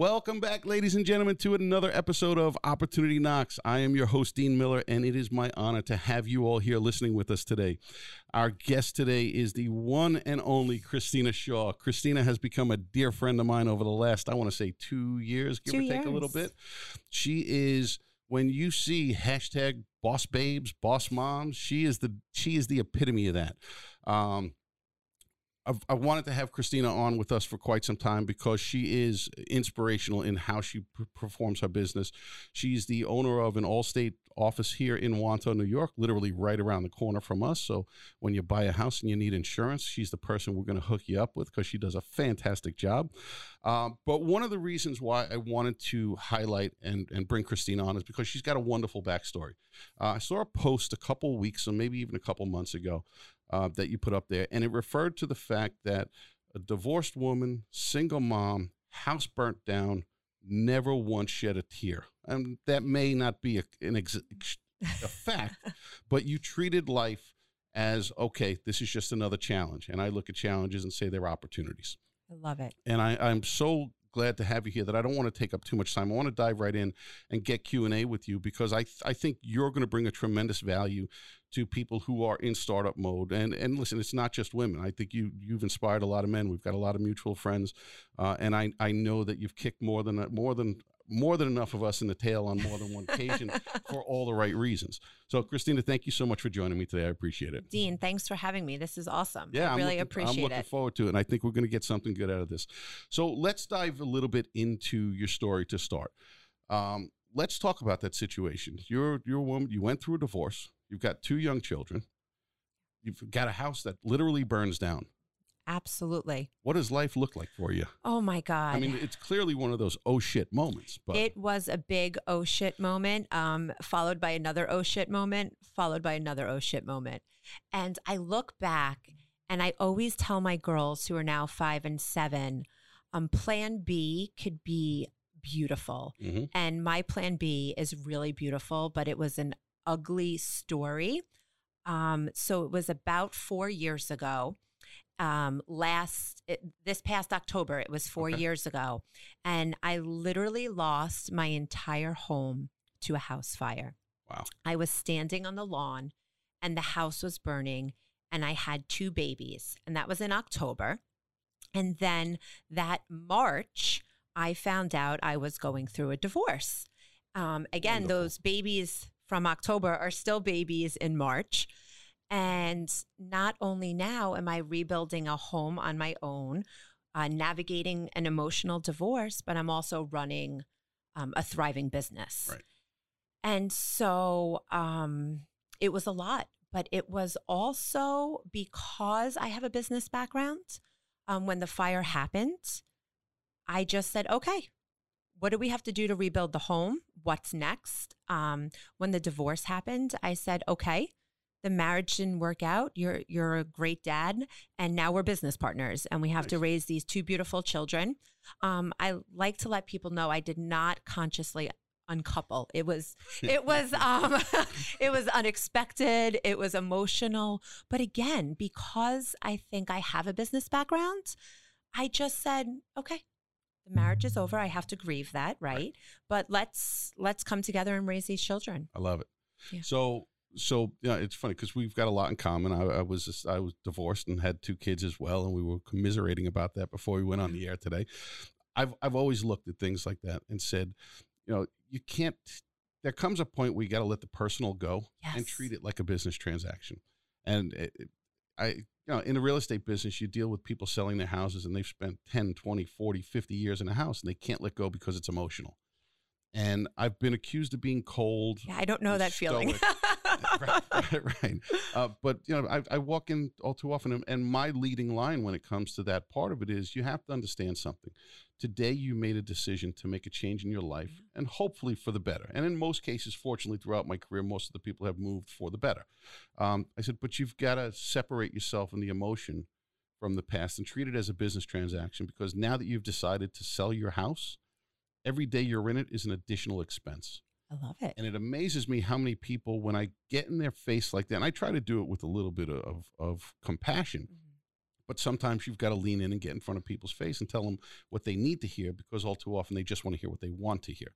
Welcome back, ladies and gentlemen, to another episode of Opportunity Knocks. I am your host, Dean Miller, and it is my honor to have you all here listening with us today. Our guest today is the one and only Christina Shaw. Christina has become a dear friend of mine over the last, I want to say, two years, give Two or take a little bit. She is when you see hashtag boss babes, boss moms, she is the she is the epitome of that. Um, I've, I wanted to have Christina on with us for quite some time because she is inspirational in how she p- performs her business. She's the owner of an Allstate office here in Wantagh, New York, literally right around the corner from us. So when you buy a house and you need insurance, she's the person we're going to hook you up with because she does a fantastic job. Um, but one of the reasons why I wanted to highlight and, and bring Christina on is because she's got a wonderful backstory. Uh, I saw a post a couple weeks, or maybe even a couple months ago, uh, that you put up there, and it referred to the fact that a divorced woman, single mom, house burnt down, never once shed a tear. And that may not be a, an ex- a fact, but you treated life as okay, this is just another challenge. And I look at challenges and say they're opportunities I love it. and I, I'm so glad to have you here that I don't want to take up too much time. I want to dive right in and get Q and A with you because I I think you're going to bring a tremendous value to people who are in startup mode. And and listen, it's not just women. I think you you've inspired a lot of men. We've got a lot of mutual friends, uh, and I I know that you've kicked more than more than more than enough of us in the tail on more than one occasion for all the right reasons. So, Christina, thank you so much for joining me today. I appreciate it. Dean, thanks for having me. This is awesome. Yeah, I really looking, appreciate it. I'm looking it. forward to it, and I think we're going to get something good out of this. So let's dive a little bit into your story to start. Um, let's talk about that situation. You're you're a woman. You went through a divorce. You've got two young children. You've got a house that literally burns down. Absolutely. What does life look like for you? Oh my God. I mean, it's clearly one of those oh shit moments. But it was a big oh shit moment, um, followed by another oh shit moment, followed by another oh shit moment. And I look back and I always tell my girls who are now five and seven, um, plan B could be beautiful. Mhm. And my plan B is really beautiful, but it was an ugly story. Um, so it was about four years ago. Um, last it, this past October, it was four Okay. years ago, and I literally lost my entire home to a house fire. wow. I was standing on the lawn, and the house was burning, and I had two babies, and that was in October. And then that March, I found out I was going through a divorce. Um, again, Wonderful. those babies from October are still babies in March. And not only now am I rebuilding a home on my own, uh, navigating an emotional divorce, but I'm also running um, a thriving business. Right. And so um, it was a lot, but it was also because I have a business background. Um, when the fire happened, I just said, okay, what do we have to do to rebuild the home? What's next? Um, when the divorce happened, I said, okay, the marriage didn't work out. You're you're a great dad, and now we're business partners, and we have to raise these two beautiful children. Um, I like to let people know I did not consciously uncouple. It was it was um, it was unexpected. It was emotional, but again, because I think I have a business background, I just said, okay, the marriage is over. I have to grieve that, right? But let's let's come together and raise these children. I love it. Yeah. So, so yeah, it's funny because we've got a lot in common. I, I was just, I was divorced and had two kids as well, and we were commiserating about that before we went on the air today. I've I've always looked at things like that and said, you know, you can't. There comes a point where you got to let the personal go and treat it like a business transaction. And it, it- I, you know, in the real estate business, you deal with people selling their houses and they've spent 10, 20, 40, 50 years in a house and they can't let go because it's emotional. And I've been accused of being cold, Yeah, I don't know that feeling. Right, right, right. Uh, but you know, I, I walk in all too often, and- my leading line when it comes to that part of it is you have to understand something. Today, you made a decision to make a change in your life, and hopefully for the better. And in most cases, fortunately, throughout my career, most of the people have moved for the better. Um, I said, but you've got to separate yourself and the emotion from the past and treat it as a business transaction because now that you've decided to sell your house, every day you're in it is an additional expense. I love it. And it amazes me how many people, when I get in their face like that, and I try to do it with a little bit of, of compassion, Mhm. But sometimes you've got to lean in and get in front of people's face and tell them what they need to hear because all too often they just want to hear what they want to hear.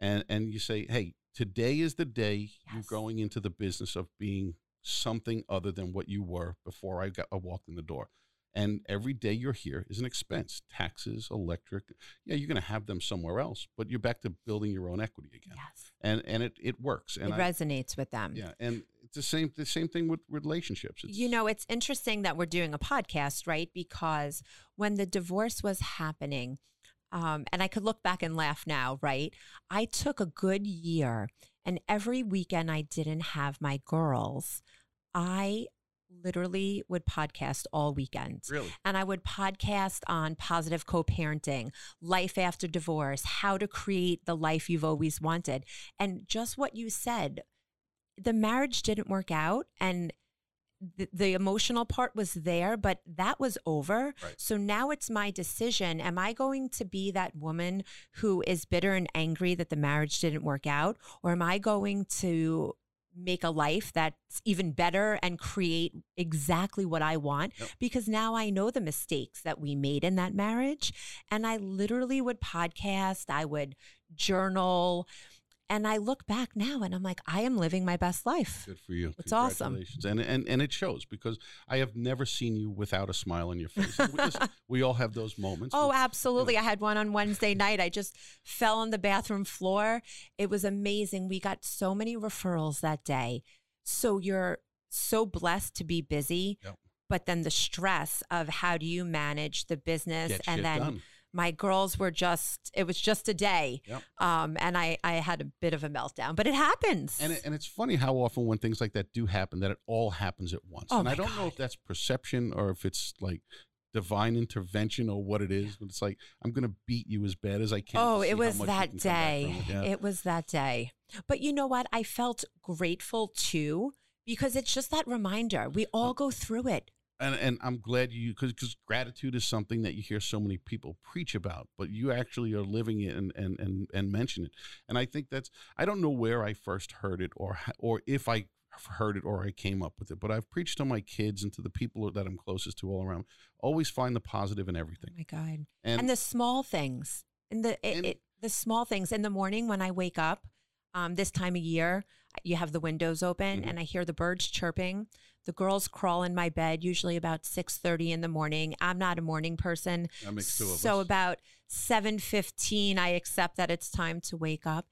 And and you say, "Hey, today is the day you're going into the business of being something other than what you were before I got I walked in the door." And every day you're here is an expense. Taxes, electric. Yeah, you're going to have them somewhere else, but you're back to building your own equity again. Yes. And and it, it works. And it I, resonates with them. yeah, and it's the same the same thing with relationships. It's, You know, it's interesting that we're doing a podcast, right? Because when the divorce was happening, um, and I could look back and laugh now, right? I took a good year, and every weekend I didn't have my girls, I literally would podcast all weekend. really And I would podcast on positive co parenting, life after divorce, how to create the life you've always wanted. And just what you said, the marriage didn't work out and the, the emotional part was there, but that was over. Right. So now it's my decision. Am I going to be that woman who is bitter and angry that the marriage didn't work out? Or am I going to make a life that's even better and create exactly what I want? Yep. Because now I know the mistakes that we made in that marriage. And I literally would podcast, I would journal. And I look back now and I'm like, I am living my best life. good for you. It's awesome. And and and it shows because I have never seen you without a smile on your face. we, just- we all have those moments. Oh, absolutely. I had one on Wednesday night. I just fell on the bathroom floor. It was amazing. We got so many referrals that day. So you're so blessed to be busy. Yep. But then the stress of how do you manage the business Get and then done. My girls were just it was just a day. Yep. Um and I I had a bit of a meltdown, but it happens. And it, and it's funny how often when things like that do happen, that it all happens at once. Oh and I don't know if that's perception or if it's like divine intervention or what it is. But it's like I'm going to beat you as bad as I can. Oh, it was that can come back day. Yeah. It was that day. But you know what? I felt grateful too because it's just that reminder. We all go through it. And and I'm glad you because because gratitude is something that you hear so many people preach about, but you actually are living it and and and and mention it. And I think that's I don't know where I first heard it or or if I heard it or I came up with it, but I've preached to my kids and to the people that I'm closest to all around. Always find the positive in Oh everything. my God. And, And, the small things. And the it, And- it, the small things in the morning when I wake up, um, this time of year, you have the windows open Mhm. and I hear the birds chirping. The girls crawl in my bed usually about six thirty in the morning. I'm not a morning person, that makes two of so us. about seven fifteen, I accept that it's time to wake up.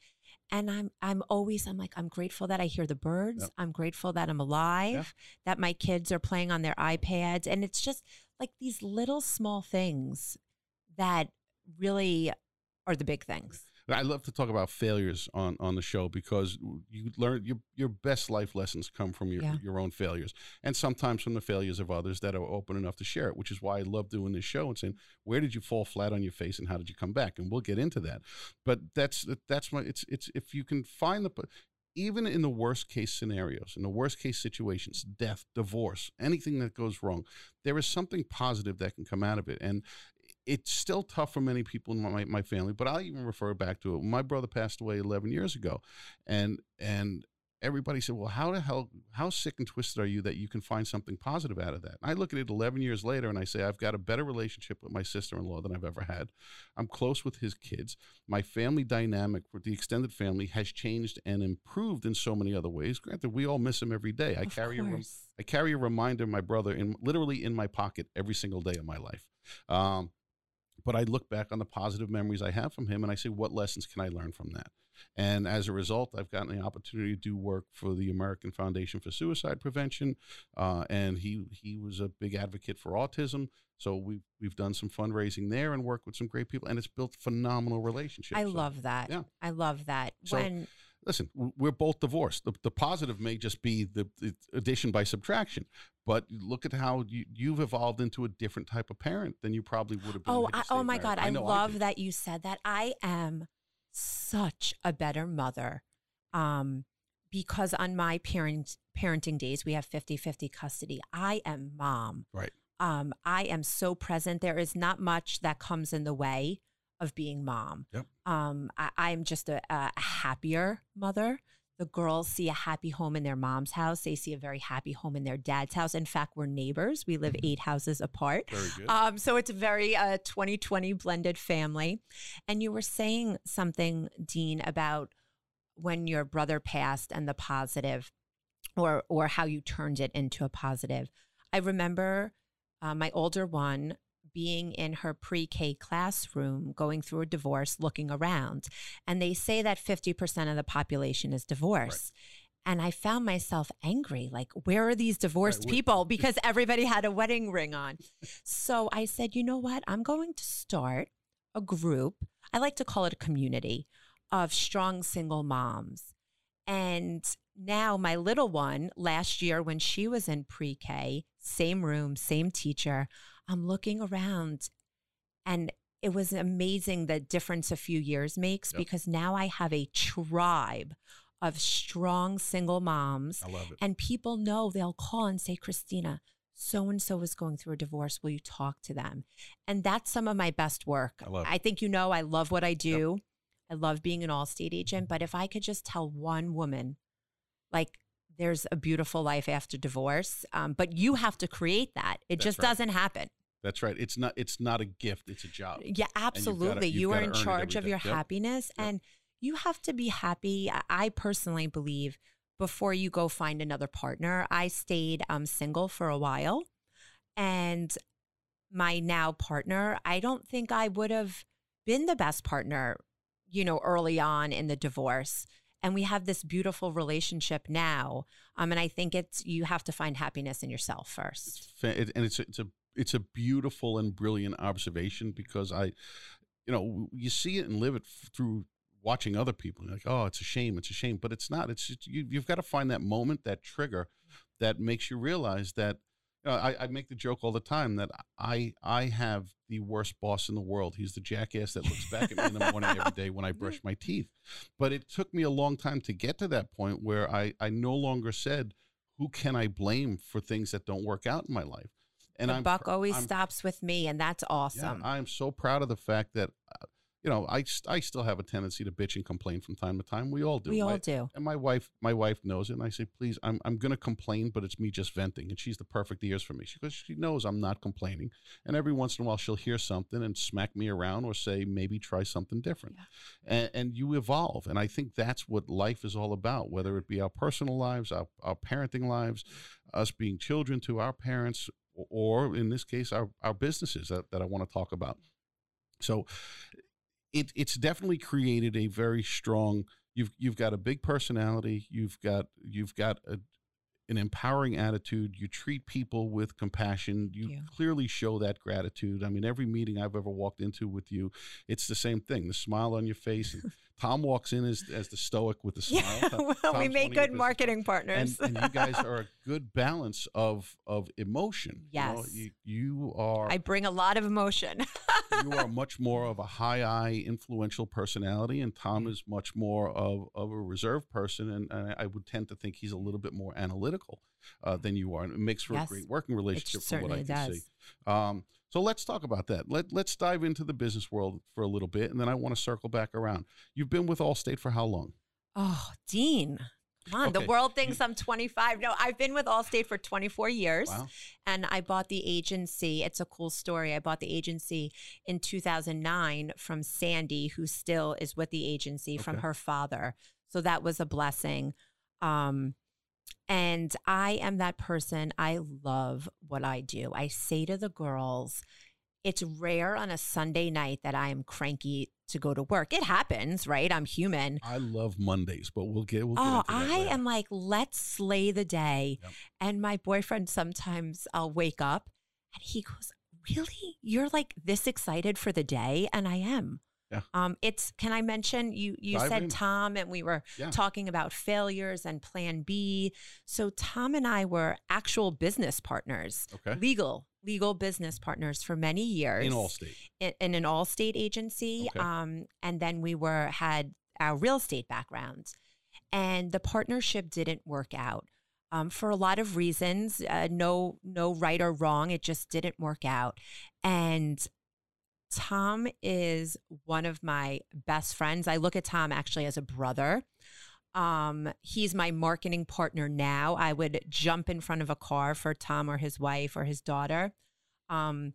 And I'm I'm always I'm like I'm grateful that I hear the birds. Yep. I'm grateful that I'm alive, that my kids are playing on their iPads, and it's just like these little small things that really are the big things. I love to talk about failures on on the show because you learn your your best life lessons come from your Yeah. your own failures and sometimes from the failures of others that are open enough to share it, which is why I love doing this show and saying where did you fall flat on your face and how did you come back and we'll get into that. But that's that's my it's it's if you can find the even in the worst case scenarios, in the worst case situations, death, divorce, anything that goes wrong, there is something positive that can come out of it. And it's still tough for many people in my, my family, but I'll even refer back to it. My brother passed away 11 years ago, and and everybody said, "Well, how the hell, how sick and twisted are you that you can find something positive out of that?" I look at it 11 years later, and I say, "I've got a better relationship with my sister-in-law than I've ever had. I'm close with his kids. My family dynamic with the extended family has changed and improved in so many other ways. Granted, we all miss him every day. I Of carry a course. I carry a reminder of my brother in literally in my pocket every single day of my life. Um, but I look back on the positive memories I have from him and I say, what lessons can I learn from that? And as a result, I've gotten the opportunity to do work for the American Foundation for Suicide Prevention. Uh, and he, he was a big advocate for autism. So we've, we've done some fundraising there and worked with some great people. And it's built phenomenal relationships. I So, love that. yeah. I love that. So- when listen, we're both divorced. The, the positive may just be the, the addition by subtraction, but look at how you, you've evolved into a different type of parent than you probably would have been. Oh, I, oh my. God. I, know love did. that you said that. I am such a better mother. Um, because on my parent parenting days, we have 50 50 custody. I am mom. Right. Um, I am so present. There is not much that comes in the way of being mom. Yep. Um, I, I'm just a, a happier mother. The girls see a happy home in their mom's house. They see a very happy home in their dad's house. In fact, we're neighbors. We live eight houses apart. Very good. Um, so it's a very uh, 2020 blended family. And you were saying something, Dean, about when your brother passed and the positive or or how you turned it into a positive. I remember uh, my older one being in her pre-K classroom, going through a divorce, looking around, and they say that fifty percent of the population is divorced. And I found myself angry, like, where are these divorced Right, people? Because everybody had a wedding ring on. So I said, you know what? I'm going to start a group. I like to call it a community of strong single moms. And now my little one, last year when she was in pre K, same room, same teacher, I'm looking around and it was amazing the difference a few years makes Yep. because now I have a tribe of strong single moms I love it. and people know they'll call and say, Christina, so and so is going through a divorce. Will you talk to them? And that's some of my best work. I love. I think you know I love what I do. I love being an Allstate agent. But if I could just tell one woman, like, there's a beautiful life after divorce, um, but you have to create that. It That's just right. doesn't happen. That's right. It's not. It's not a gift. It's a job. Yeah, absolutely. you've you are in charge of your happiness Yep. and you have to be happy. I- personally believe before you go find another partner. I stayed um, single for a while and my now partner, I don't think I would have been the best partner, you know, early on in the divorce. And we have this beautiful relationship now. Um, and I think it's you have to find happiness in yourself first. Fa- it- and it's a, it's a it's a beautiful and brilliant observation because I, you know, you see it and live it through watching other people. You're like, oh, it's a shame, it's a shame, but it's not. It's just, you, you've got to find that moment, that trigger, that makes you realize that. You know, I, I make the joke all the time that I I have the worst boss in the world. He's the jackass that looks back at me in the morning every day when I brush my teeth. But it took me a long time to get to that point where I I no longer said, who can I blame for things that don't work out in my life? And the I'm buck always I'm- stops with me, and that's awesome. Yeah, I'm so proud of the fact that, uh, you know, I, st- I still have a tendency to bitch and complain from time to time. We all do. we all My- do. And my wife, my wife knows it. And I say, please, I'm, I'm going to complain, but it's me just venting. And she's the perfect ears for me. She goes, she knows I'm not complaining. And every once in a while, she'll hear something and smack me around or say, maybe try something different. And, and you evolve. And I think that's what life is all about, whether it be our personal lives, our, our parenting lives, us being children to our parents, or in this case, our, our businesses that, that I want to talk about. So it, it's definitely created a very strong you've you've got a big personality you've got you've got a, an empowering attitude you treat people with compassion you you. clearly show that gratitude i mean every meeting i've ever walked into with you it's the same thing the smile on your face and tom walks in as, as the stoic with the smile Yeah, well, we make one of your good marketing partners. and you guys are a good balance of of emotion You know, Yes. you, you are I bring a lot of emotion. you are much more of a high eye, influential personality, and Tom Mm. is much more of, of a reserved person. And, and I would tend to think he's a little bit more analytical uh, than you are. And it makes for Yes, a great working relationship from what I can does. see. Um, so let's talk about that. Let, let's dive into the business world for a little bit, and then I want to circle back around. You've been with Allstate for how long? oh, Dean. Come on. Okay, The world thinks I'm 25. No, I've been with Allstate for 24 years. Wow. And I bought the agency. It's a cool story. I bought the agency in 2009 from Sandy, who still is with the agency from her father. So that was a blessing. Um, and I am that person. I love what I do. I say to the girls, it's rare on a Sunday night that I am cranky to go to work. It happens, right? I'm human. I love Mondays, but we'll get we'll get Oh, I later. am like, let's slay the day. Yep. And my boyfriend, sometimes I'll wake up and he goes, Really? You're like this excited for the day? And I am. Yeah. Um, it's can I mention you you Dive said in. Tom and we were Yeah. talking about failures and plan B. So Tom and I were actual business partners, Okay. legal, legal business partners for many years In Allstate. in, in an Allstate agency. Okay. Um, and then we were had our real estate backgrounds, and the partnership didn't work out um, for a lot of reasons. Uh, no, no right or wrong. It just didn't work out. And Tom is one of my best friends. I look at Tom actually as a brother. Um, he's my marketing partner now. I would jump in front of a car for Tom or his wife or his daughter. Um,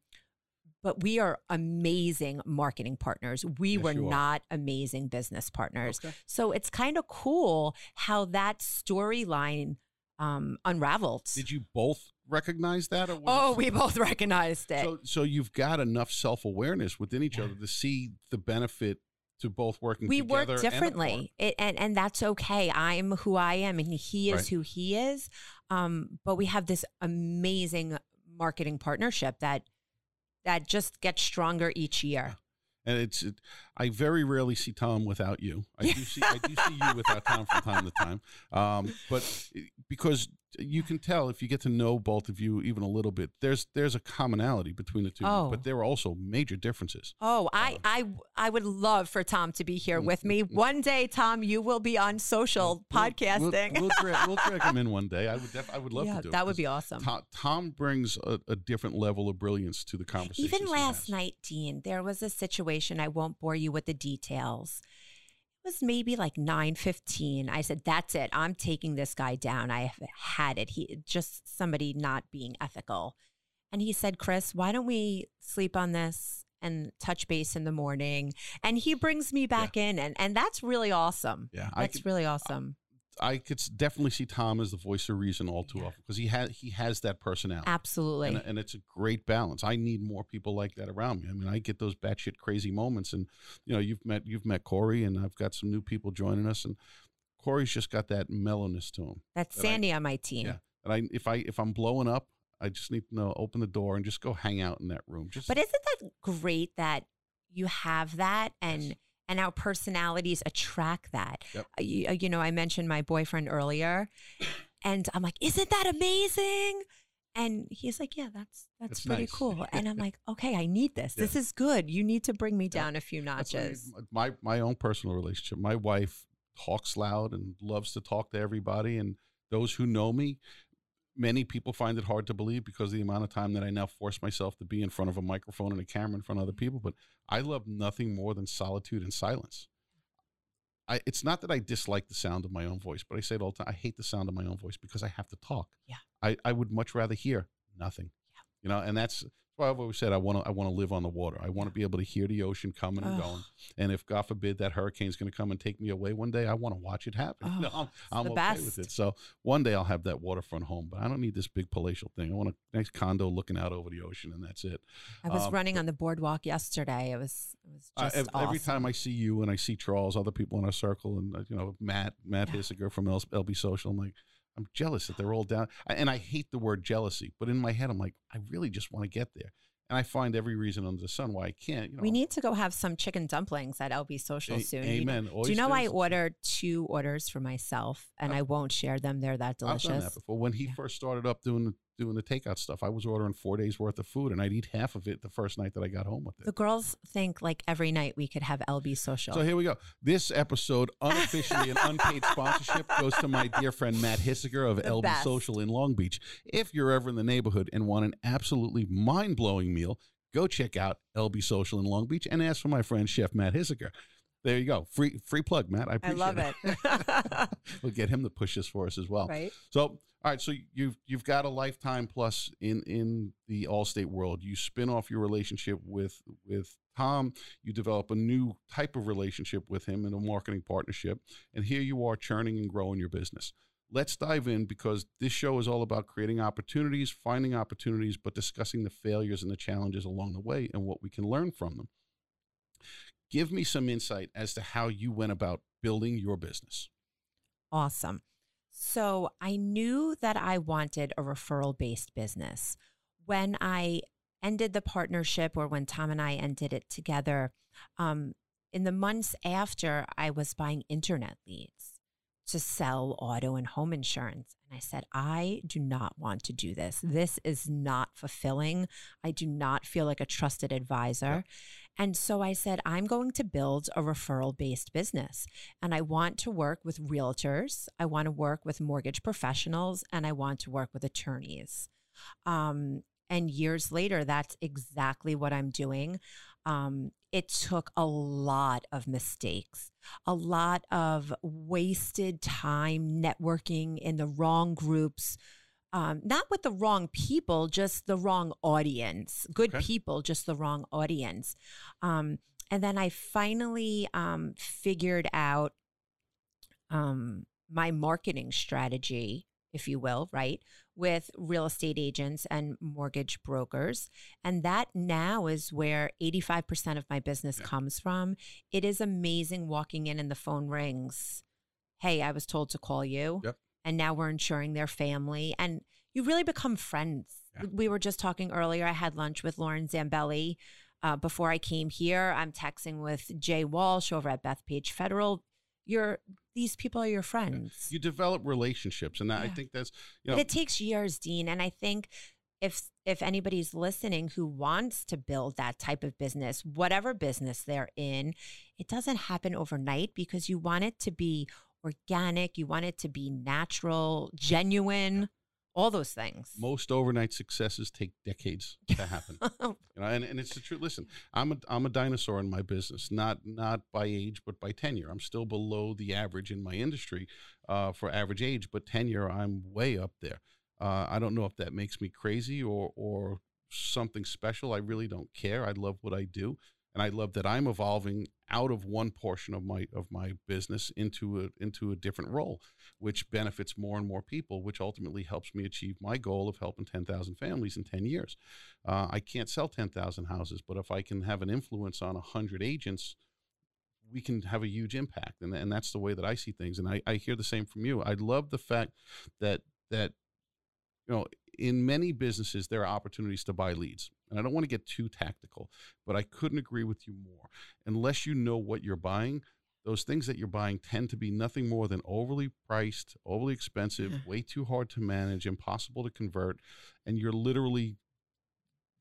but we are amazing marketing partners. We Yes, were not amazing business partners. Okay. So it's kind of cool how that storyline um, unraveled. Did you both recognize that? Or oh, we both recognized it. So, so you've got enough self awareness within each Yeah. other to see the benefit to both working we work and differently it, and and that's okay i'm who i am and he is Right. who he is um but we have this amazing marketing partnership that that just gets stronger each year And it's, it, I very rarely see Tom without you. I do see, I do see you without Tom from time to time. Um, but because you can tell if you get to know both of you even a little bit, there's there's a commonality between the two. Oh. But there are also major differences. oh uh, i Uh, i i would love for tom to be here mm, with me mm, mm. one day tom you will be on social We'll- we'll- podcasting We'll, drag, we'll drag him in one day. I would def, I would love yeah to do it. that would be awesome Tom, Tom brings a, a different level of brilliance to the conversation. Even last night, Dean, there was a situation. I won't bore you with the details. Was maybe like nine fifteen. I said, "That's it. I'm taking this guy down. I have had it. He just somebody not being ethical." And he said, "Chris, why don't we sleep on this and touch base in the morning?" And he brings me back in, and and that's really awesome. Yeah, That's could- really awesome. I could definitely see Tom as the voice of reason all too Yeah. often because he has he has that personality. Absolutely. And, and it's a great balance. I need more people like that around me. I mean, I get those batshit crazy moments, and you know, you've met you've met Corey, and I've got some new people joining us, and Corey's just got that mellowness to him. that's that I- Sandy on my team. Yeah, and I if I if I'm blowing up, I just need to know open the door and just go hang out in that room. Just But isn't that great that you have that and and our personalities attract that? Yep. Uh, You, uh, you know, I mentioned my boyfriend earlier, and I'm like, "Isn't that amazing?" And he's like, "Yeah, that's that's, That's pretty nice." cool." And I'm like, "Okay, I need this. This is good. You need to bring me down a few what I mean. notches." My my own personal relationship. My wife talks loud and loves to talk to everybody, and those who know me, many people find it hard to believe because of the amount of time that I now force myself to be in front of a microphone and a camera in front of other people. But I love nothing more than solitude and silence. I, it's not that I dislike the sound of my own voice, but I say it all the time. I hate the sound of my own voice because I have to talk. Yeah. I, I would much rather hear nothing. Yeah. You know, and that's why I've always said I want to I want to live on the water. I want to be able to hear the ocean coming and going. And if God forbid that hurricane's going to come and take me away one day, I want to watch it happen. Oh, I'm, I'm okay best. with it. So one day I'll have that waterfront home, but I don't need this big palatial thing. I want a nice condo looking out over the ocean, and that's it. I was Um, running on the boardwalk yesterday. It was it was just ev- every awesome. time I see you and I see Charles, other people in our circle, and uh, you know Matt, Matt Yeah. Hissiger from L- LB Social, I'm like, I'm jealous that they're all down. And I hate the word jealousy, but in my head, I'm like, I really just want to get there, and I find every reason under the sun why I can't. You know, we need to go have some chicken dumplings at LB Social A- soon. You know- Amen. Do you know I ordered two orders for myself and I won't share them? They're that delicious. I've done that before. When he Yeah. first started up doing the, doing the takeout stuff, I was ordering four days worth of food, and I'd eat half of it the first night that I got home with it. The girls think like every night we could have LB Social. So here we go. This episode, unofficially an unpaid sponsorship, goes to my dear friend Matt Hissiger of The LB best. Social in Long Beach. If you're ever in the neighborhood and want an absolutely mind blowing meal, go check out LB Social in Long Beach and ask for my friend Chef Matt Hissiger. There you go. Free free plug, Matt. I appreciate it. I love it. it. we'll get him to push this for us as well. right? So, all right. So you've you've got a lifetime plus in in the Allstate world. You spin off your relationship with with Tom. You develop a new type of relationship with him in a marketing partnership, and here you are churning and growing your business. Let's dive in because this show is all about creating opportunities, finding opportunities, but discussing the failures and the challenges along the way and what we can learn from them. Give me some insight as to how you went about building your business. Awesome. So I knew that I wanted a referral based business. When I ended the partnership or when Tom and I ended it together, um, in the months after, I was buying internet leads to sell auto and home insurance. And I said, I do not want to do this. This is not fulfilling. I do not feel like a trusted advisor. And so I said, I'm going to build a referral based business. And I want to work with realtors, I want to work with mortgage professionals, and I want to work with attorneys. Um, and years later, that's exactly what I'm doing. Um, it took a lot of mistakes, a lot of wasted time networking in the wrong groups. Um, not with the wrong people, just the wrong audience. Good Okay. people, just the wrong audience. Um, and then I finally um, figured out um, my marketing strategy, if you will, right, with real estate agents and mortgage brokers. And that now is where 85% of my business Yeah. comes from. It is amazing walking in and the phone rings. Hey, I was told to call you. Yep. And now we're insuring their family. And you really become friends. Yeah. We were just talking earlier. I had lunch with Lauren Zambelli uh, before I came here. I'm texting with Jay Walsh over at Bethpage Federal. You're these people are your friends. You develop relationships, and that, I think that's you know it takes years, Dean. And I think if if anybody's listening who wants to build that type of business, whatever business they're in, it doesn't happen overnight because you want it to be organic, you want it to be natural, genuine, all those things. most overnight successes take decades to happen. You know, and, and it's the truth. Listen, I'm a I'm a dinosaur in my business, not not by age, but by tenure. I'm still below the average in my industry uh, for average age, but tenure, I'm way up there. Uh, I don't know if that makes me crazy or or something special. I really don't care. I love what I do, and I love that I'm evolving out of one portion of my of my business into a into a different role, which benefits more and more people, which ultimately helps me achieve my goal of helping 10,000 families in 10 years. Uh, I can't sell 10,000 houses, but if I can have an influence on 100 agents, we can have a huge impact. And, and that's the way that I see things. And I, I hear the same from you. I love the fact that, that, you know, in many businesses, there are opportunities to buy leads. And I don't want to get too tactical, but I couldn't agree with you more. Unless you know what you're buying, those things that you're buying tend to be nothing more than overly priced, overly expensive, way too hard to manage, impossible to convert, and you're literally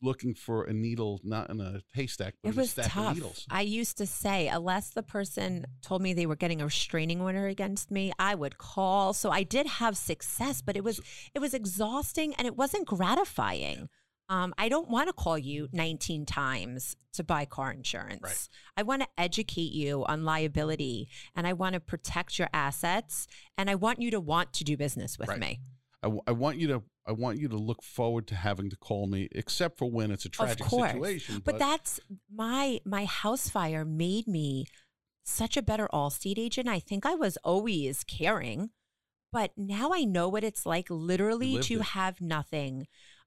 looking for a needle not in a haystack, but It was stack of tough. needles. I used to say, unless the person told me they were getting a restraining order against me, I would call. So I did have success, but it was it was exhausting and it wasn't gratifying. Um, I don't want to call you 19 times to buy car insurance. Right. I want to educate you on liability and I want to protect your assets and I want you to want to do business with Right. me. I, w- I want you to I want you to look forward to having to call me, except for when it's a tragic of course. situation. But, that's my my house fire made me such a better Allstate agent. I think I was always caring, but now I know what it's like literally to it. have nothing.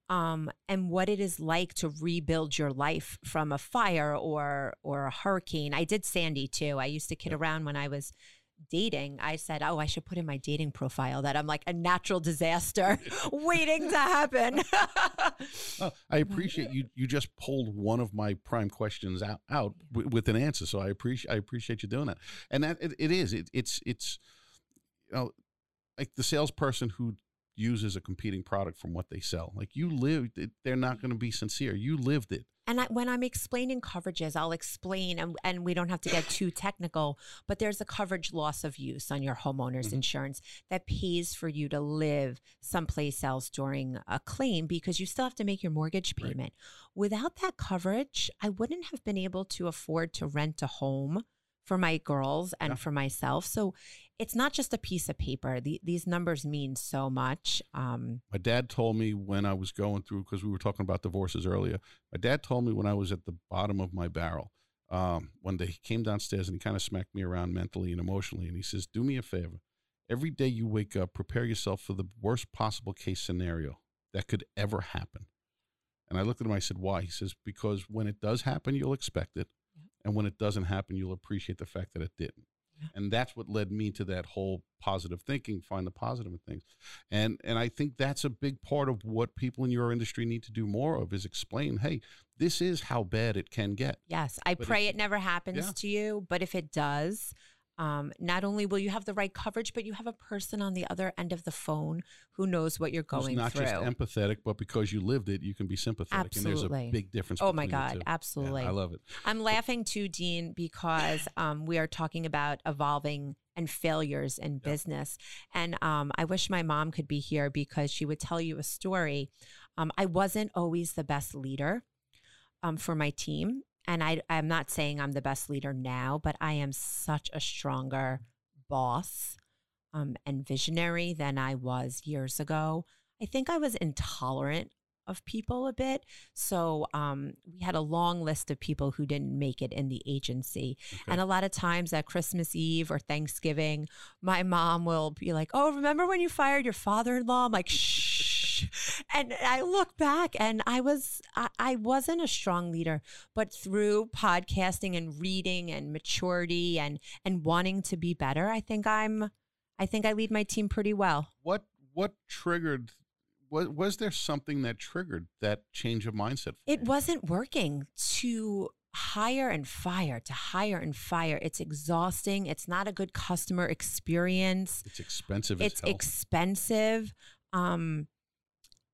Um, and what it is like to rebuild your life from a fire or or a hurricane. I did Sandy too. I used to kid around when I was dating. I said, "Oh, I should put in my dating profile that I'm like a natural disaster waiting to happen." Oh, I appreciate you. You just pulled one of my prime questions out out w- with an answer, so I appreciate I appreciate you doing that. And that it, it is it, it's it's you know like the salesperson who uses a competing product from what they sell. Like you lived, it, they're not going to be sincere. You lived it. And I, when I'm explaining coverages, I'll explain, and, and we don't have to get too technical, but there's a coverage loss of use on your homeowner's Mhm. insurance that pays for you to live someplace else during a claim because you still have to make your mortgage Right. payment. Without that coverage, I wouldn't have been able to afford to rent a home for my girls and Yeah. for myself. So it's not just a piece of paper. The, these numbers mean so much. Um, My dad told me when I was going through, because we were talking about divorces earlier. My dad told me when I was at the bottom of my barrel, um, one day he came downstairs and he kind of smacked me around mentally and emotionally. And he says, Do me a favor. Every day you wake up, prepare yourself for the worst possible case scenario that could ever happen. And I looked at him, I said, Why? He says, Because when it does happen, you'll expect it. And when it doesn't happen, you'll appreciate the fact that it didn't. Yeah. And that's what led me to that whole positive thinking, find the positive in things. And and I think that's a big part of what people in your industry need to do more of is explain, hey, this is how bad it can get. Yes, I But pray if- it never happens Yeah. to you. But if it does, um, not only will you have the right coverage, but you have a person on the other end of the phone who knows what you're going Who's going not through. just empathetic, but because you lived it, you can be sympathetic. And there's a big difference. oh my God, two. Yeah, absolutely. I love it. I'm laughing too, Dean, because um, we are talking about evolving and failures in business. And um, I wish my mom could be here because she would tell you a story. Um, I wasn't always the best leader um, for my team. And I, I'm not saying I'm the best leader now, but I am such a stronger boss um, and visionary than I was years ago. I think I was intolerant of people a bit. So um, we had a long list of people who didn't make it in the agency. Okay. And a lot of times at Christmas Eve or Thanksgiving, my mom will be like, Oh, remember when you fired your father in law? I'm like, Shh. And I look back and I was, I, I wasn't a strong leader, but through podcasting and reading and maturity and, and wanting to be better, I think I'm, I think I lead my team pretty well. what what triggered was was there something that triggered that change of mindset? for It wasn't working to hire and fire, to hire and fire. It's exhausting. It's not a good customer experience. It's expensive It's expensive. Um,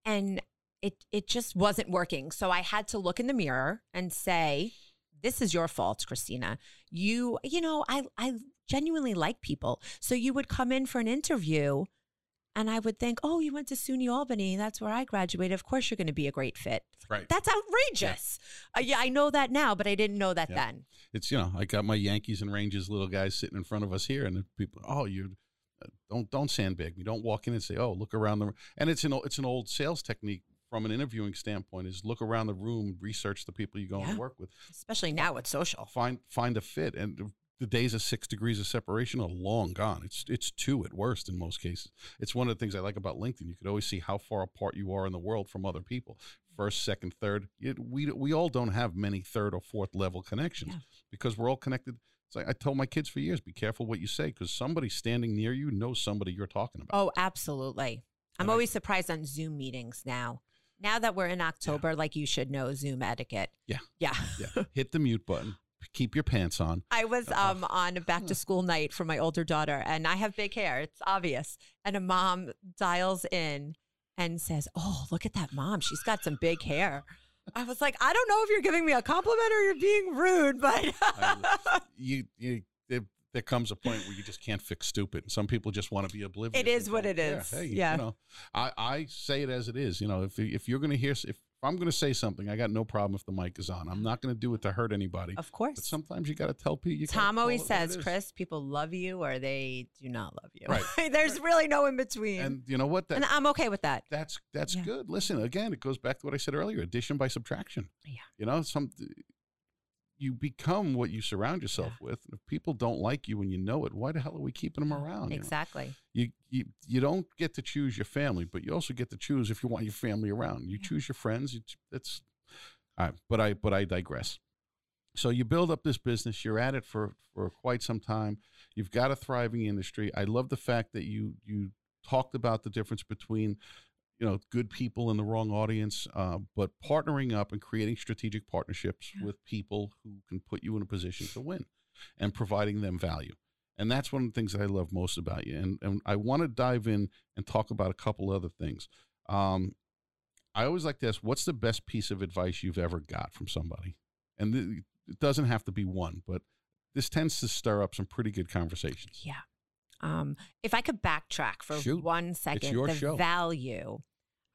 and it it just wasn't working. So I had to look in the mirror and say, this is your fault, Christina. You, you know, I I genuinely like people. So you would come in for an interview and I would think, oh, you went to SUNY Albany. That's where I graduated. Of course you're going to be a great fit. right. That's outrageous. Uh, yeah, I know that now, but I didn't know that Yeah. then. It's you know I got my Yankees and Rangers little guys sitting in front of us here, and people, oh, you don't don't sandbag me. Don't walk in and say, oh, look around the. Room. And it's an it's an old sales technique from an interviewing standpoint. Is look around the room, research the people you're going Yeah. to work with, Especially now with social. find find a fit, and the- the days of six degrees of separation are long gone. It's it's two at worst in most cases. It's one of the things I like about LinkedIn. You could always see how far apart you are in the world from other people. First, second, third. It, we we all don't have many third or fourth level connections Yeah. because we're all connected. Like I told my kids for years: be careful what you say because somebody standing near you knows somebody you're talking about. Oh, absolutely. I'm And I- always surprised on Zoom meetings now. Now that we're in October, like you should know Zoom etiquette. Yeah. Yeah. Yeah, hit the mute button. Keep your pants on. I was Uh-oh. um, on a back to school night for my older daughter, and I have big hair. It's obvious. And a mom dials in and says, Oh, look at that mom. She's got some big hair. I was like, I don't know if you're giving me a compliment or you're being rude, but I- You you. There, there comes a point where you just can't fix stupid. Some people just want to be oblivious. It is what it "Yeah, is." hey, Yeah. You know, I, I say it as it is. You know, if if you're going to hear, if I'm going to say something, I got no problem if the mic is on. I'm not going to do it to hurt anybody. of course. But sometimes you got to tell people. Tom always it what it says. Chris, people love you or they do not love you. Right. There's really no in between. And you know what? That, and I'm okay with that. that's that's Yeah. good. Listen, again, it goes back to what I said earlier: addition by subtraction. Yeah. You know, some you become what you surround yourself with. If people don't like you and you know it, why the hell are we keeping them around? you know? Exactly. you, you you don't get to choose your family, but you also get to choose if you want your family around. You Yeah. choose your friends. That's, all right, but I but I digress. So you build up this business. You're at it for for quite some time. You've got a thriving industry. I love the fact that you you talked about the difference between you know good people in the wrong audience, uh, but partnering up and creating strategic partnerships Yeah. with people who can put you in a position to win, and providing them value. And that's one of the things that I love most about you. And, and I want to dive in and talk about a couple other things. Um, I always like to ask, what's the best piece of advice you've ever got from somebody? And th- it doesn't have to be one, but this tends to stir up some pretty good conversations. Yeah. Um, if I could backtrack for Shoot. one second, your the show. value.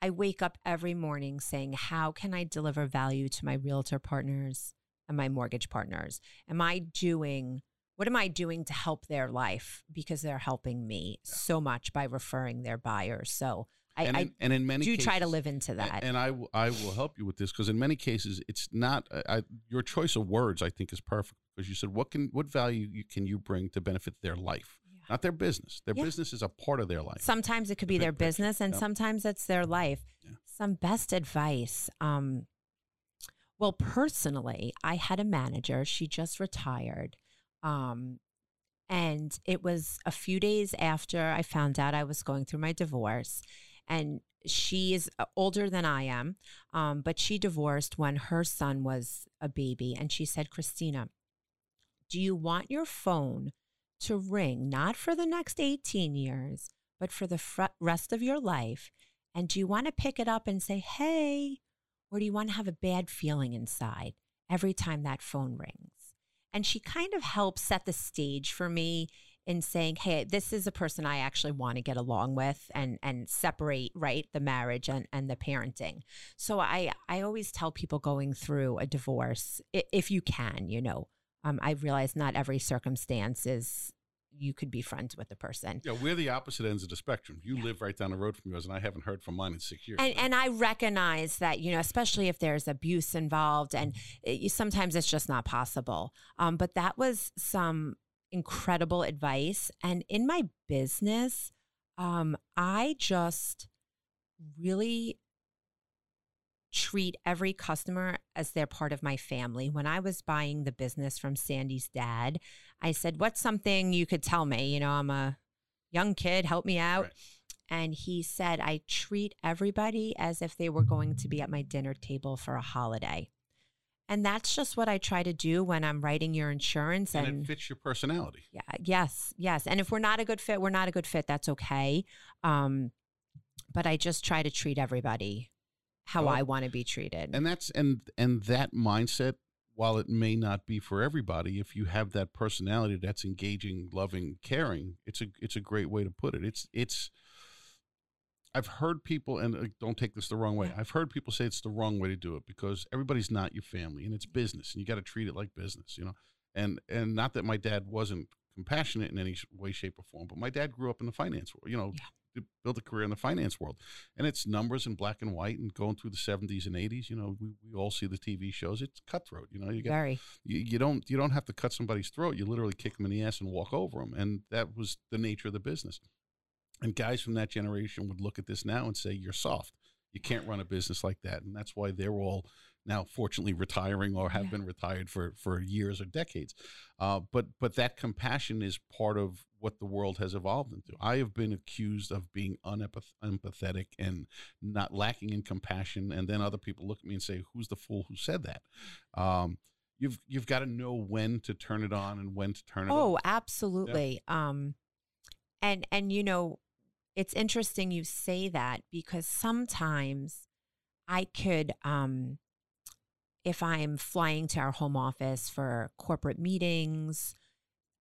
I wake up every morning saying, How can I deliver value to my realtor partners and my mortgage partners? Am I doing what am I doing to help their life? Because they're helping me so much by referring their buyers. So I, and, I in, and in many do cases, try to live into that. And I, will- I will help you with this because in many cases, it's not I, I- your choice of words. I think is perfect because you said what can what value you, can you bring to benefit their life, Yeah. Not their business. Their Yeah. business is a part of their life. Sometimes it could the be their picture. business and Yep. sometimes it's their life. Yeah. Some best advice. Um, well, personally, I had a manager. She just retired. Um, and it was a few days after I found out I was going through my divorce. And she is uh, older than I am, um, but she divorced when her son was a baby. And she said, Christina, do you want your phone to ring not for the next 18 years, but for the fr- rest of your life? And do you want to pick it up and say, hey, or do you want to have a bad feeling inside every time that phone rings? And she kind of helped set the stage for me in saying, "Hey, this is a person I actually want to get along with and and separate right the marriage and and the parenting." So I I always tell people going through a divorce if you can, you know. Um, I realize not every circumstance is you could be friends with the person. Yeah, we're the opposite ends of the spectrum. You live right down the road from yours, and I haven't heard from mine in six years. And, and I recognize that, you know, especially if there's abuse involved, and it, sometimes it's just not possible. Um, but that was some incredible advice. And in my business, um, I just really treat every customer as they're part of my family. When I was buying the business from Sandy's dad, I said, What's something you could tell me? You know, I'm a young kid, help me out. Right. And he said, I treat everybody as if they were going to be at my dinner table for a holiday. And that's just what I try to do when I'm writing your insurance. and And, it fits your personality. yeah, yes, yes. And if we're not a good fit, we're not a good fit. That's okay. Um, but I just try to treat everybody how Well, I want to be treated. and that's and and that mindset while it may not be for everybody if you have that personality that's engaging loving caring it's a it's a great way to put it. It's it's i've heard people and uh, don't take this the wrong way i've heard people say it's the wrong way to do it because everybody's not your family and it's business and you got to treat it like business you know? And and not that my dad wasn't compassionate in any way shape or form but my dad grew up in the finance world you know Yeah. built a career in the finance world. And it's numbers in black and white and going through the 70s and 80s you know we, we all see the tv shows it's cutthroat you know you get you, you don't you don't have to cut somebody's throat you literally kick them in the ass and walk over them and that was the nature of the business. And guys from that generation would look at this now and say you're soft. You can't run a business like that. And that's why they're all now fortunately retiring or have Yeah. been retired for for years or decades uh, but but that compassion is part of what the world has evolved into i have been accused of being unempath- unempathetic and not lacking in compassion and then other people look at me and say who's the fool who said that um, you've you've got to know when to turn it on and when to turn it off. Oh, absolutely. Um, and and you know, it's interesting you say that because sometimes I could, um, if I'm flying to our home office for corporate meetings,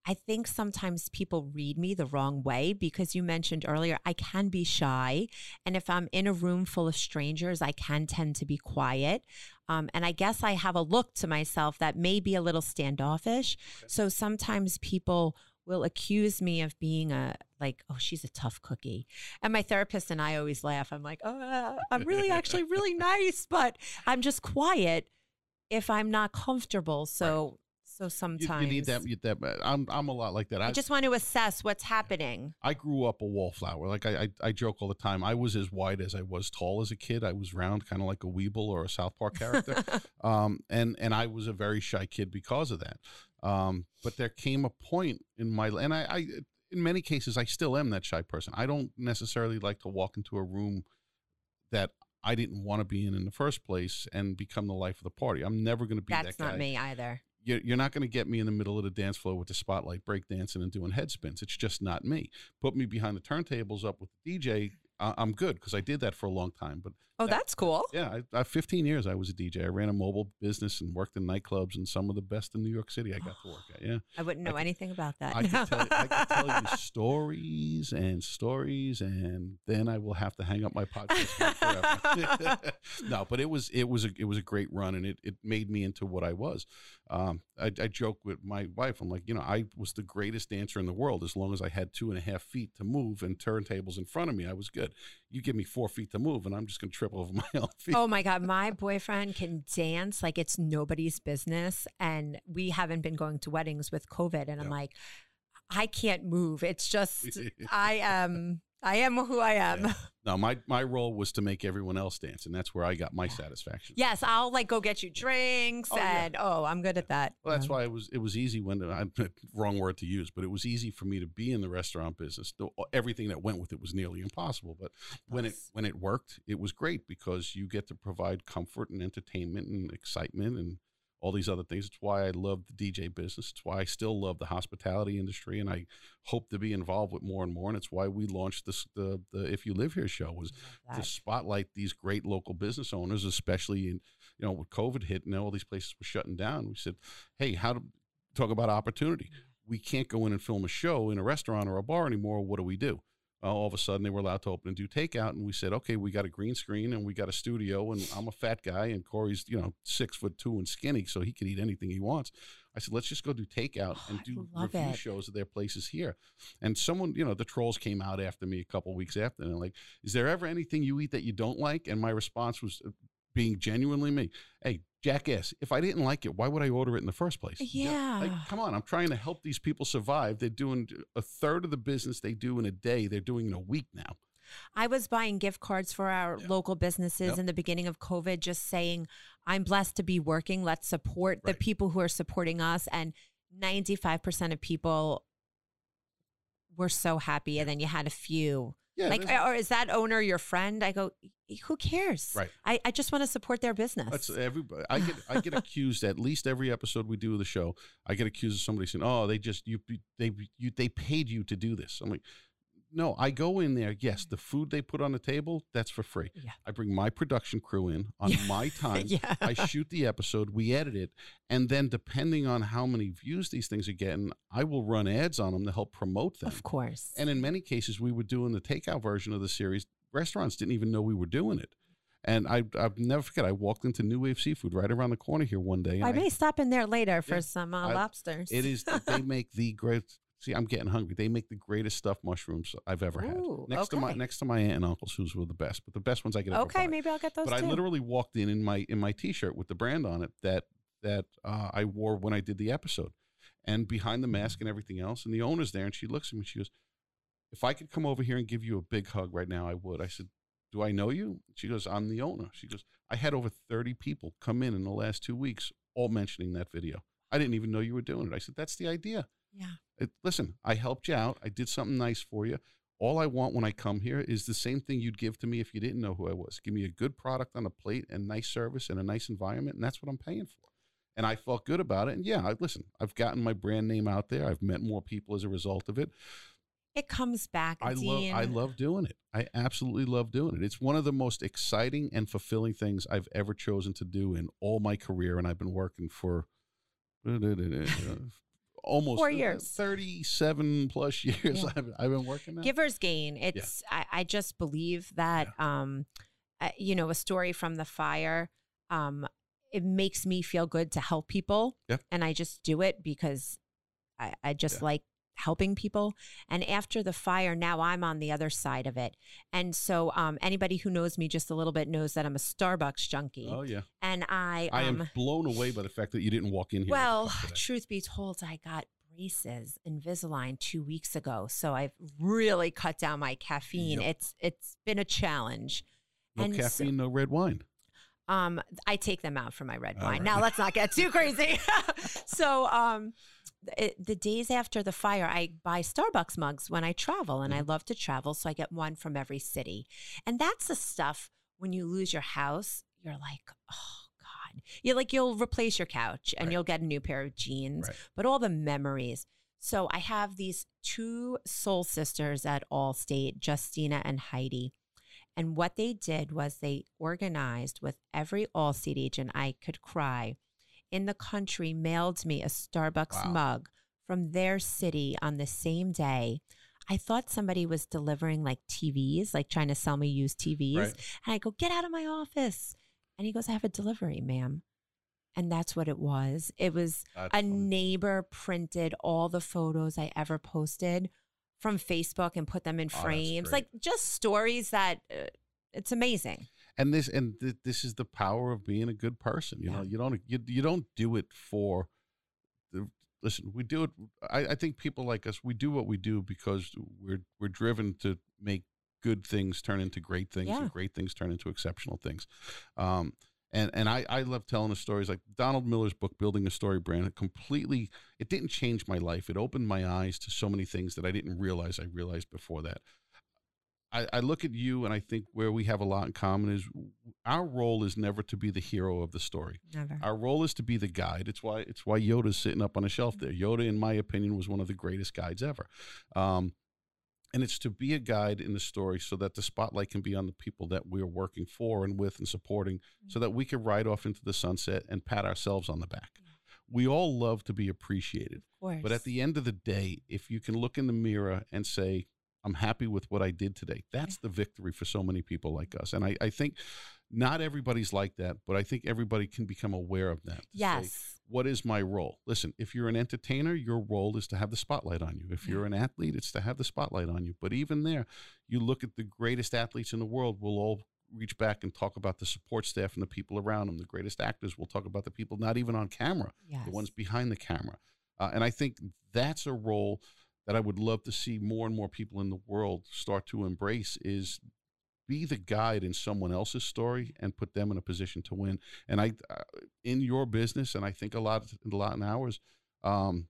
I think sometimes people read me the wrong way because you mentioned earlier I can be shy, and if I'm in a room full of strangers, I can tend to be quiet. Um, and I guess I have a look to myself that may be a little standoffish. So sometimes people will accuse me of being a like, oh, she's a tough cookie. And my therapist and I always laugh. I'm like, oh, I'm really actually really nice, but I'm just quiet if I'm not comfortable. So so You- sometimes you, need that, you, that I'm I'm a lot like that I I, just want to assess what's happening. I grew up a wallflower like I, I I joke all the time I was as wide as I was tall as a kid I was round kind of like a Weeble or a South Park character um, and and I was a very shy kid because of that. Um, but there came a point in my and I, I in many cases I still am that shy person. I don't necessarily like to walk into a room that I didn't want to be in in the first place and become the life of the party. I'm never going to be That's that guy. not me either. You're, you're not going to get me in the middle of the dance floor with the spotlight breakdancing and doing head spins. It's just not me. Put me behind the turntables up with the DJ. I- I'm good because I did that for a long time. But Oh, That- that's cool. yeah, I, I 15 years I was a DJ. I ran a mobile business and worked in nightclubs and some of the best in New York City. I got to work at. Yeah, I wouldn't I know could- anything about that. I can tell, I can tell you stories and stories, and then I will have to hang up my podcast forever. no, but it was it was a it was a great run, and it it made me into what I was. Um, I, I joke with my wife. I'm like, you know, I was the greatest dancer in the world as long as I had two and a half feet to move and turntables in front of me. I was good. You give me four feet to move, and I'm just going to trip over my own feet. Oh my God, my boyfriend can dance like it's nobody's business. And we haven't been going to weddings with COVID. And I'm like, I can't move. It's just, I am, I am who I am. Yeah. No, my my role was to make everyone else dance, and that's where I got my satisfaction. Yes, I'll like go get you drinks Oh, yeah. and oh, I'm good at that. Well, that's why it was it was easy when I wrong word to use, but it was easy for me to be in the restaurant business. Though uh, everything that went with it was nearly impossible, but when it when it worked, it was great because you get to provide comfort and entertainment and excitement and all these other things. It's why I love the DJ business. It's why I still love the hospitality industry, and I hope to be involved with more and more. And it's why we launched this the the If You Live Here show was to spotlight these great local business owners, especially in you know with COVID hit and all these places were shutting down. We said, hey, how to talk about opportunity? Mm-hmm. we can't go in and film a show in a restaurant or a bar anymore. What do we do? Uh, all of a sudden, they were allowed to open and do takeout, and we said, okay, we got a green screen and we got a studio, and I'm a fat guy, and Corey's you know six foot two and skinny, so he can eat anything he wants. I said, let's just go do takeout Oh, and do review it. shows of their places here. And someone, you know, the trolls came out after me a couple weeks after, and they're like, is there ever anything you eat that you don't like? And my response was being genuinely me. Hey, jackass, if I didn't like it, why would I order it in the first place? Know, like, Yeah. come on, I'm trying to help these people survive. They're doing a third of the business they do in a day, they're doing in a week now. I was buying gift cards for our Yeah. local businesses Yep. in the beginning of COVID, just saying, I'm blessed to be working. Let's support the people who are supporting us. And 95% of people were so happy. And then you had a few. Yeah, like, or is that owner your friend? I go, who cares? Right. I, I just want to support their business. That's everybody. I get I get accused at least every episode we do of the show. I get accused of somebody saying, "Oh, they just you they you they paid you to do this." I'm like, no, I go in there. Yes, the food they put on the table that's for free. Yeah. I bring my production crew in on Yeah. my time. yeah. I shoot the episode, we edit it, and then depending on how many views these things are getting, I will run ads on them to help promote them. of course. And in many cases, we were doing the takeout version of the series. Restaurants didn't even know we were doing it. And I, I'll never forget, I walked into New Wave Seafood right around the corner here one day. And I I- may stop in there later for Yeah. some uh, I- lobsters. it is, they make the great, see, I'm getting hungry. They make the greatest stuffed mushrooms I've ever Ooh, had. Next to my next to my aunt and uncle's, who's were the best, but the best ones I could okay, buy. maybe I'll get those but I literally walked in in my in my t-shirt with the brand on it that that uh, I wore when I did the episode, and behind the mask and everything else. And the owner's there, and she looks at me. and She goes, "If I could come over here and give you a big hug right now, I would." I said, "Do I know you?" She goes, "I'm the owner." She goes, "I had over thirty people come in in the last two weeks, all mentioning that video. I didn't even know you were doing it." I said, "That's the idea." yeah. It, listen, I helped you out. I did something nice for you. All I want when I come here is the same thing you'd give to me if you didn't know who I was. Give me a good product on a plate and nice service and a nice environment, and that's what I'm paying for. And I felt good about it. And yeah, I, listen, I've gotten my brand name out there. I've met more people as a result of it. It comes back, I love I love doing it. I absolutely love doing it. It's one of the most exciting and fulfilling things I've ever chosen to do in all my career, and I've been working for almost Four years. thirty-seven plus years. Yeah. I've, I've been working now. Giver's gain. It's I, I just believe that um uh, you know a story from the fire um it makes me feel good to help people Yep. and I just do it because I, I just Yeah. like helping people and after the fire now I'm on the other side of it and so um anybody who knows me just a little bit knows that I'm a Starbucks junkie oh yeah, and I I um am blown away by the fact that you didn't walk in here. well, truth be told, I got braces Invisalign two weeks ago, so I've really cut down my caffeine. Yep. It's it's been a challenge. no and so- caffeine, no red wine. Um, I take them out for my red All wine. right. Now let's not get too crazy. so, um, the, the days after the fire, I buy Starbucks mugs when I travel, and I Mm-hmm. love to travel, so I get one from every city. And that's the stuff when you lose your house, you're like, oh God, you're like you'll replace your couch and Right. you'll get a new pair of jeans, Right. but all the memories. So I have these two soul sisters at Allstate, Justina and Heidi. And what they did was they organized with every Allstate agent I could cry in the country, mailed me a Starbucks Wow. mug from their city on the same day. I thought somebody was delivering like TVs, like trying to sell me used TVs. Right. And I go, get out of my office. And he goes, I have a delivery, ma'am. And that's what it was. It was That's a funny. neighbor printed all the photos I ever posted from Facebook and put them in Oh, frames. Like just stories that uh, it's amazing. And this and th- this is the power of being a good person you know you don't you, you don't do it for the listen we do it I, I think people like us we do what we do because we're we're driven to make good things turn into great things Yeah. and great things turn into exceptional things. Um and and I, I love telling the stories like Donald Miller's book Building a Story Brand it completely it didn't change my life. It opened my eyes to so many things that I didn't realize I realized before that I, I look at you and I think where we have a lot in common is our role is never to be the hero of the story. Never. Our role is to be the guide. It's why it's why Yoda's sitting up on a shelf there. Yoda, in my opinion, was one of the greatest guides ever. Um, and it's to be a guide in the story so that the spotlight can be on the people that we're working for and with and supporting so that we can ride off into the sunset and pat ourselves on the back. we all love to be appreciated. Of course. But at the end of the day, if you can look in the mirror and say, I'm happy with what I did today, that's the victory for so many people like us. And I, I think not everybody's like that, but I think everybody can become aware of that. to say, yes. what is my role? Listen, if you're an entertainer, your role is to have the spotlight on you. If you're an athlete, it's to have the spotlight on you. But even there, you look at the greatest athletes in the world, we'll all reach back and talk about the support staff and the people around them. The greatest actors will talk about the people not even on camera, Yes. the ones behind the camera. Uh, and I think that's a role that I would love to see more and more people in the world start to embrace is be the guide in someone else's story and put them in a position to win. And I, uh, in your business, and I think a lot, a lot in ours, um,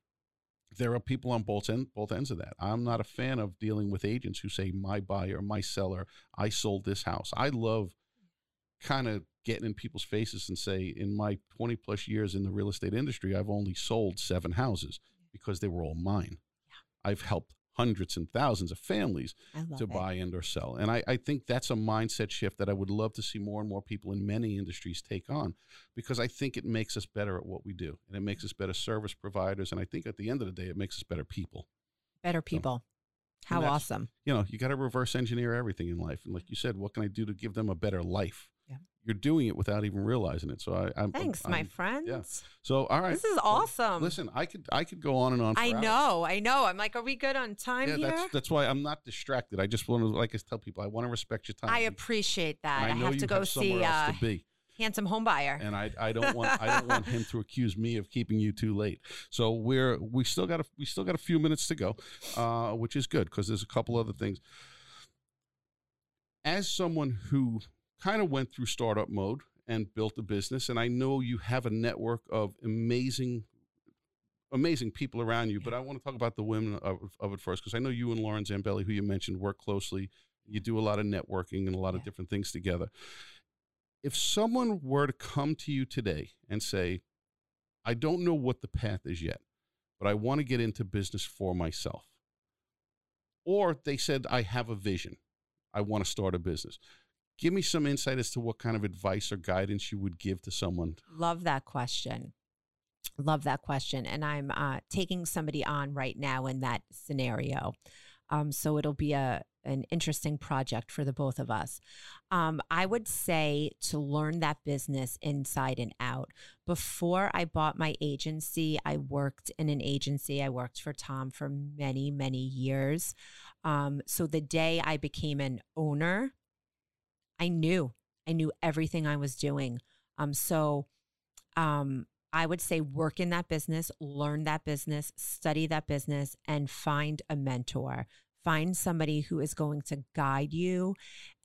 there are people on both end, both ends of that. I'm not a fan of dealing with agents who say my buyer, my seller, I sold this house. I love kind of getting in people's faces and say, in my 20 plus years in the real estate industry, I've only sold seven houses because they were all mine. I've helped hundreds and thousands of families to it. buy and or sell. And I, I think that's a mindset shift that I would love to see more and more people in many industries take on because I think it makes us better at what we do and it makes us better service providers. And I think at the end of the day, it makes us better people. Better people. How awesome. You know, you got to reverse engineer everything in life. And like you said, what can I do to give them a better life? Yeah. You're doing it without even realizing it. So I, I'm, Thanks, I'm- my friends. So all right, This is So, awesome. Listen, I could I could go on and on. For I hours. know. I know. I'm like, are we good on time Yeah, here? that's that's why I'm not distracted. I just want to, like I tell people, I want to respect your time. I appreciate that. I, know have to go see uh, to be. handsome home buyer. and I, I don't want I don't want him to accuse me of keeping you too late. So we're we still got a we still got a few minutes to go, uh, which is good because there's a couple other things. As someone who kind of went through startup mode and built a business, and I know you have a network of amazing amazing people around you, but I want to talk about the women of, of it first because I know you and Lauren Zambelli, who you mentioned, work closely. You do a lot of networking and a lot of different things together if someone were to come to you today and say, I don't know what the path is yet, but I want to get into business for myself, or they said, I have a vision, I want to start a business. Give me some insight as to what kind of advice or guidance you would give to someone. Love that question. Love that question. And I'm uh, taking somebody on right now in that scenario. Um, so it'll be a an interesting project for the both of us. Um, I would say to learn that business inside and out. Before I bought my agency, I worked in an agency. I worked for Tom for many, many years. Um, so the day I became an owner, I knew, I knew everything I was doing. Um, so um, I would say work in that business, learn that business, study that business, and find a mentor. Find somebody who is going to guide you.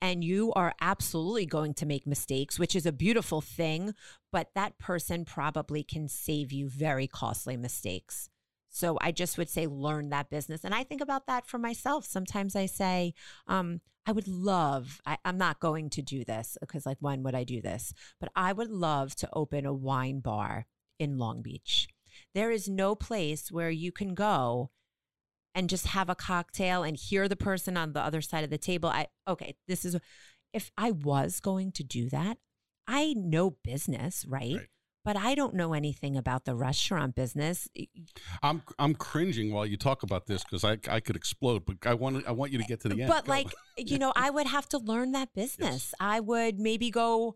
And you are absolutely going to make mistakes, which is a beautiful thing, but that person probably can save you very costly mistakes. So I just would say learn that business. And I think about that for myself. Sometimes I say, um, I would love, I, I'm not going to do this because, like, when would I do this? But I would love to open a wine bar in Long Beach. There is no place where you can go and just have a cocktail and hear the person on the other side of the table. I, okay, this is, if I was going to do that, I know business, right? Right. But I don't know anything about the restaurant business. I'm I'm cringing while you talk about this because I, I could explode, but I want I want you to get to the end. But Go. like, you know, I would have to learn that business. I would maybe go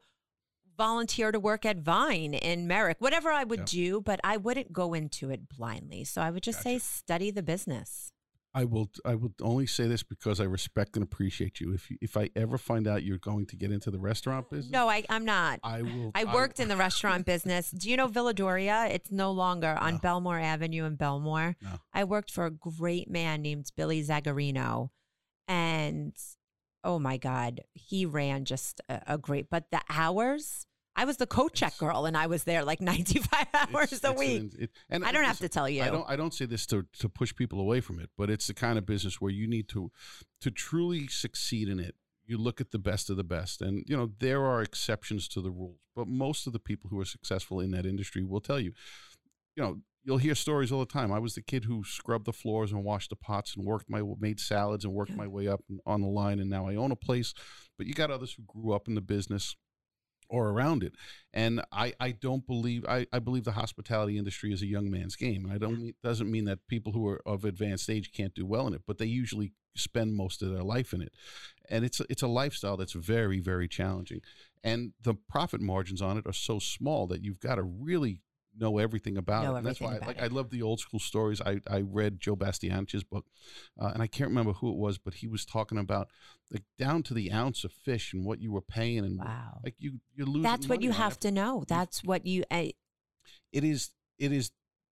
volunteer to work at Vine in Merrick, whatever I would Yeah. do, but I wouldn't go into it blindly. So I would just say study the business. I will I will only say this because I respect and appreciate you. If you, if I ever find out you're going to get into the restaurant business, No, I, I'm not. I will. I worked in the restaurant business. Do you know Villa Doria? It's no longer on No. Bellmore Avenue in Bellmore. No. I worked for a great man named Billy Zagarino. And oh my God, he ran just a, a great, but the hours, I was the coat check girl and I was there like 95 hours It's- a it's week. an- it- and I don't have to tell you. I don't. I don't say this to to push people away from it, but it's the kind of business where you need to to truly succeed in it. You look at the best of the best, and you know there are exceptions to the rules, but most of the people who are successful in that industry will tell you. You know, you'll hear stories all the time. I was the kid who scrubbed the floors and washed the pots and worked my made salads and worked my way up on the line, and now I own a place. But you got others who grew up in the business or around it. And I, I don't believe I, I believe the hospitality industry is a young man's game. And I don't mean doesn't mean that people who are of advanced age can't do well in it, but they usually spend most of their life in it. And it's it's a lifestyle that's very very challenging. And the profit margins on it are so small that you've got to really know everything about Know it. And that's why everything like about I love the old school stories. I, I read Joe Bastianich's book, uh, and I can't remember who it was, but he was talking about like down to the ounce of fish and what you were paying and Wow. like you you're losing. That's what you have it. to know. That's what you. I It is. It is.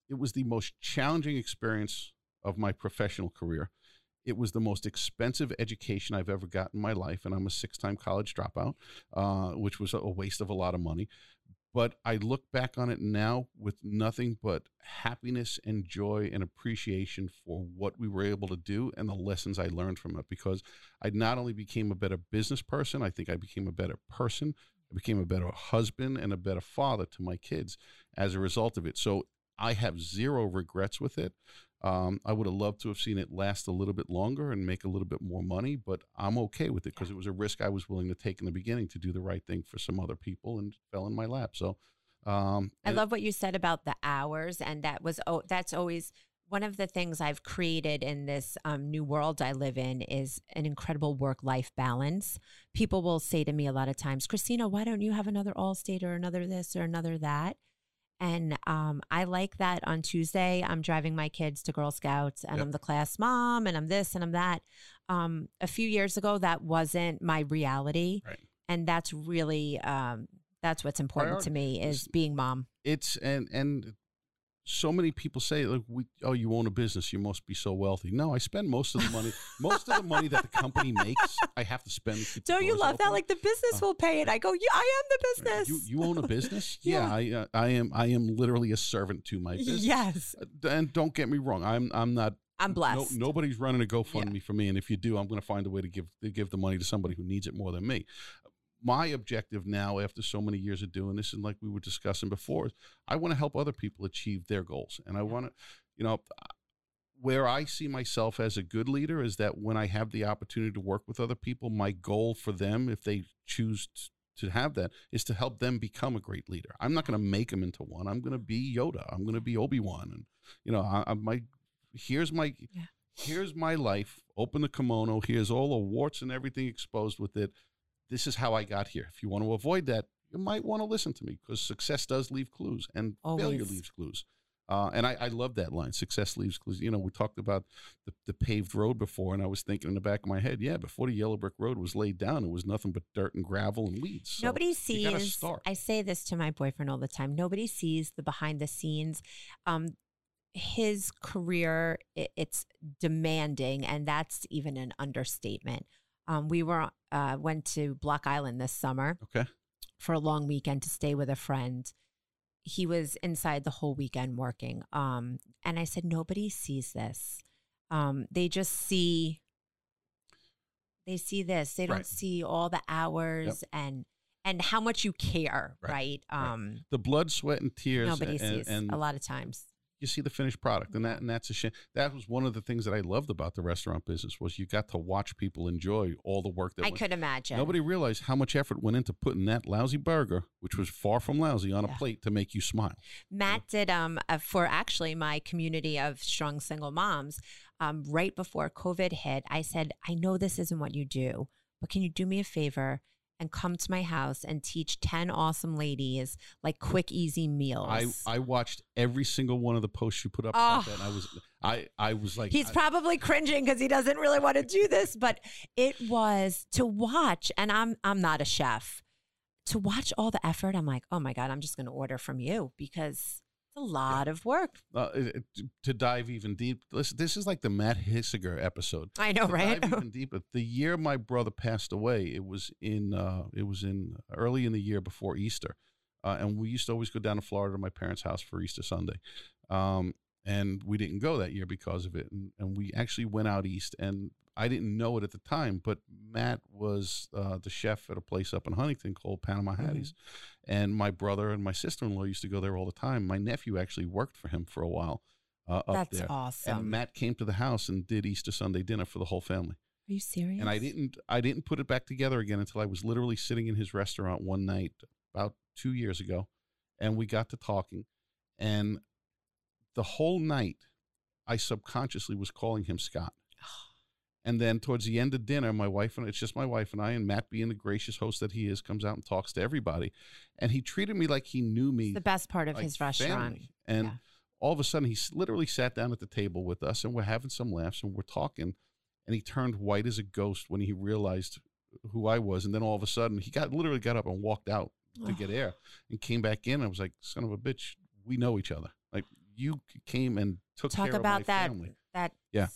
It was the most challenging experience of my professional career. It was the most expensive education I've ever got in my life, and I'm a six-time college dropout, uh, which was a waste of a lot of money. But I look back on it now with nothing but happiness and joy and appreciation for what we were able to do and the lessons I learned from it. Because I not only became a better business person, I think I became a better person. I became a better husband and a better father to my kids as a result of it. So I have zero regrets with it. Um, I would have loved to have seen it last a little bit longer and make a little bit more money, but I'm okay with it because it was a risk I was willing to take in the beginning to do the right thing for some other people and fell in my lap. So, um, I love what you said about the hours, and that was oh, that's always one of the things I've created in this um, new world I live in is an incredible work life balance. People will say to me a lot of times, Christina, why don't you have another Allstate or another this or another that? And um, I like that on Tuesday, I'm driving my kids to Girl Scouts and Yep. I'm the class mom and I'm this and I'm that. Um, a few years ago, that wasn't my reality. Right. And that's really, um, that's what's important to me is being mom. it's and and so many people say like we oh you own a business you must be so wealthy no i spend most of the money most of the money that the company makes i have to spend to Don't you love that? Like the business will pay it. I go, yeah, I am the business. you, you own a business yeah, Yeah. I, uh, I am i am literally a servant to my business yes, Uh, and don't get me wrong i'm i'm not I'm blessed. No, nobody's running a GoFundMe for me, and if you do, I'm going to find a way to give to give the money to somebody who needs it more than me. My objective now, after so many years of doing this, and like we were discussing before, is I want to help other people achieve their goals, and I want to, you know, where I see myself as a good leader is that when I have the opportunity to work with other people, my goal for them, if they choose to have that, is to help them become a great leader. I'm not going to make them into one. I'm going to be Yoda. I'm going to be Obi Wan, and you know, I, I, my here's my Yeah. here's my life. Open the kimono. Here's all the warts and everything exposed with it. This is how I got here. If you want to avoid that, you might want to listen to me because success does leave clues, and failure leaves clues. Uh, and I, I love that line. Success leaves clues. You know, we talked about the, the paved road before, and I was thinking in the back of my head, yeah, before the yellow brick road was laid down, it was nothing but dirt and gravel and weeds. So Nobody sees. I say this to my boyfriend all the time. Nobody sees the behind the scenes. Um, his career, i it's demanding, and that's even an understatement. Um, we were uh, went to Block Island this summer okay. for a long weekend to stay with a friend. He was inside the whole weekend working. Um, and I said, nobody sees this. Um, they just see, they see this. They don't Right. see all the hours and and how much you care, Right, right? right. Um, The blood, sweat, and tears. nobody and, sees and a lot of times. You see the finished product and that and that's a shame that was one of the things that i loved about the restaurant business was you got to watch people enjoy all the work that I went- could imagine. nobody realized how much effort went into putting that lousy burger which was far from lousy on Yeah. a plate to make you smile Matt did um for actually my community of strong single moms. Um, right before COVID hit, I said, I know this isn't what you do, but can you do me a favor and come to my house and teach ten awesome ladies like quick, easy meals? i i watched every single one of the posts you put up about Oh. that and i was i i was like He's I- probably cringing because he doesn't really want to do this, but it was to watch, and I'm I'm not a chef. To watch all the effort, I'm like, oh my god, I'm just going to order from you because it's a lot of work. uh, it- it- to dive even deep listen this is like the matt Hisiger episode I know, to right? dive even deeper, the year my brother passed away, it was in uh, it was in early in the year before Easter, uh, and we used to always go down to Florida to my parents' house for Easter Sunday, um, and we didn't go that year because of it, and, and we actually went out east, and I didn't know it at the time, but Matt was uh, the chef at a place up in Huntington called Panama Mm-hmm. And my brother and my sister in law used to go there all the time. My nephew actually worked for him for a while uh, up That's there. awesome. And Matt came to the house and did Easter Sunday dinner for the whole family. Are you serious? And I didn't I didn't put it back together again until I was literally sitting in his restaurant one night about two years ago, and we got to talking, and the whole night, I subconsciously was calling him Scott. And then towards the end of dinner, my wife and it's just my wife and I, and Matt, being the gracious host that he is, comes out and talks to everybody. And he treated me like he knew me. the best part of like his restaurant. family. And Yeah. all of a sudden, he literally sat down at the table with us, and we're having some laughs, and we're talking. And he turned white as a ghost when he realized who I was. And then all of a sudden, he got literally got up and walked out to get air, and came back in. I was like, "Son of a bitch, we know each other. Like you came and took Talk care about of my that family." that Yeah.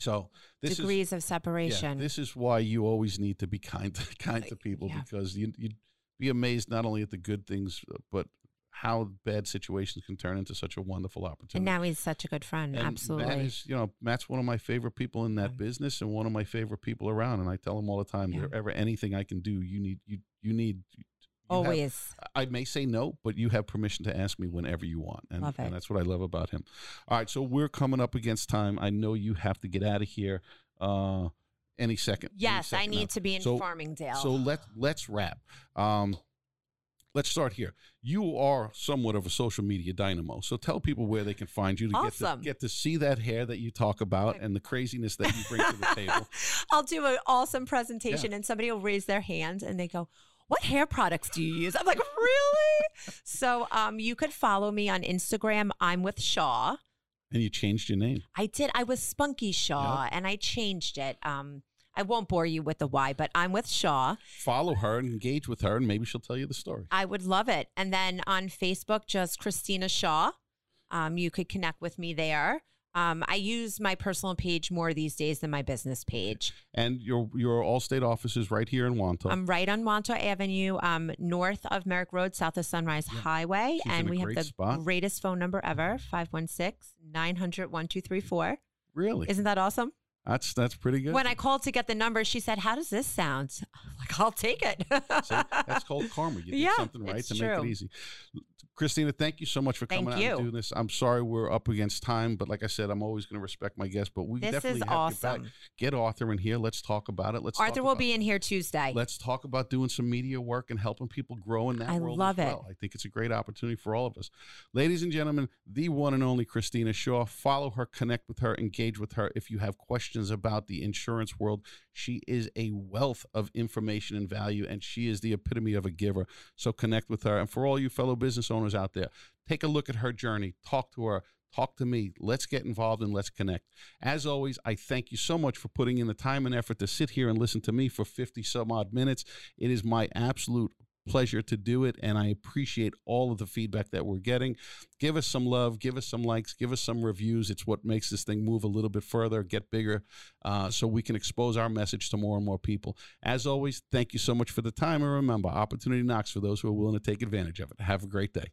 So this is degrees of yeah, separation. this is why you always need to be kind to kind to people yeah. because you you'd be amazed not only at the good things but how bad situations can turn into such a wonderful opportunity. and now he's such a good friend. And Absolutely. Matt is, you know, Matt's one of my favorite people in that Yeah. business and one of my favorite people around. And I tell him all the time, Yeah. there ever anything I can do, you need you you need you have- Always. I may say no, but you have permission to ask me whenever you want. And, and that's what I love about him. All right, so we're coming up against time. I know you have to get out of here uh any second. any Yes, I second now. need to be in So- Farmingdale. So let let's wrap. Um, let's start here. You are somewhat of a social media dynamo, so tell people where they can find you to Awesome. get to get to see that hair that you talk about and the craziness that you bring to the table. I'll do an awesome presentation and somebody will raise their hand and they go, What hair products do you use? I'm like, Really? so um, you could follow me on Instagram. I'm with Shaw. And you changed your name. I did. I was Spunky Shaw and I changed it. Um, I won't bore you with the why, but I'm with Shaw. Follow her and engage with her, and maybe she'll tell you the story. I would love it. And then on Facebook, just Christina Shaw. Um, you could connect with me there. Um, I use my personal page more these days than my business page. And your your Allstate office is right here in Wantagh. I'm right on Montauk Avenue, um, north of Merrick Road, south of Sunrise Highway. She's and we have the spot. greatest phone number ever 516 900 1234. really? Isn't that awesome? That's that's pretty good. When I called to get the number, she said, How does this sound? I'm like, I'll take it. See, that's called karma. You did Yeah, something right to make it easy. Christina, thank you so much for Thank coming out you. and doing this. I'm sorry we're up against time, but like I said, I'm always going to respect my guests. But we This definitely have to get back. Get Arthur in here. Let's talk about it. Let's talk Arthur will about- be in here Tuesday. Let's talk about doing some media work and helping people grow in that I world. love as it. well. I think it's a great opportunity for all of us. Ladies and gentlemen, the one and only Christina Shaw. Follow her, connect with her, engage with her. If you have questions about the insurance world, she is a wealth of information and value, and she is the epitome of a giver. So connect with her. And for all you fellow business owners out there, take a look at her journey, talk to her. Talk to me. Let's get involved and let's connect. As always, I thank you so much for putting in the time and effort to sit here and listen to me for 50 some odd minutes. It is my absolute pleasure to do it, and I appreciate all of the feedback that we're getting. Give us some love, give us some likes, give us some reviews. It's what makes this thing move a little bit further, get bigger, uh, so we can expose our message to more and more people. As always, thank you so much for the time, and remember, opportunity knocks for those who are willing to take advantage of it. Have a great day.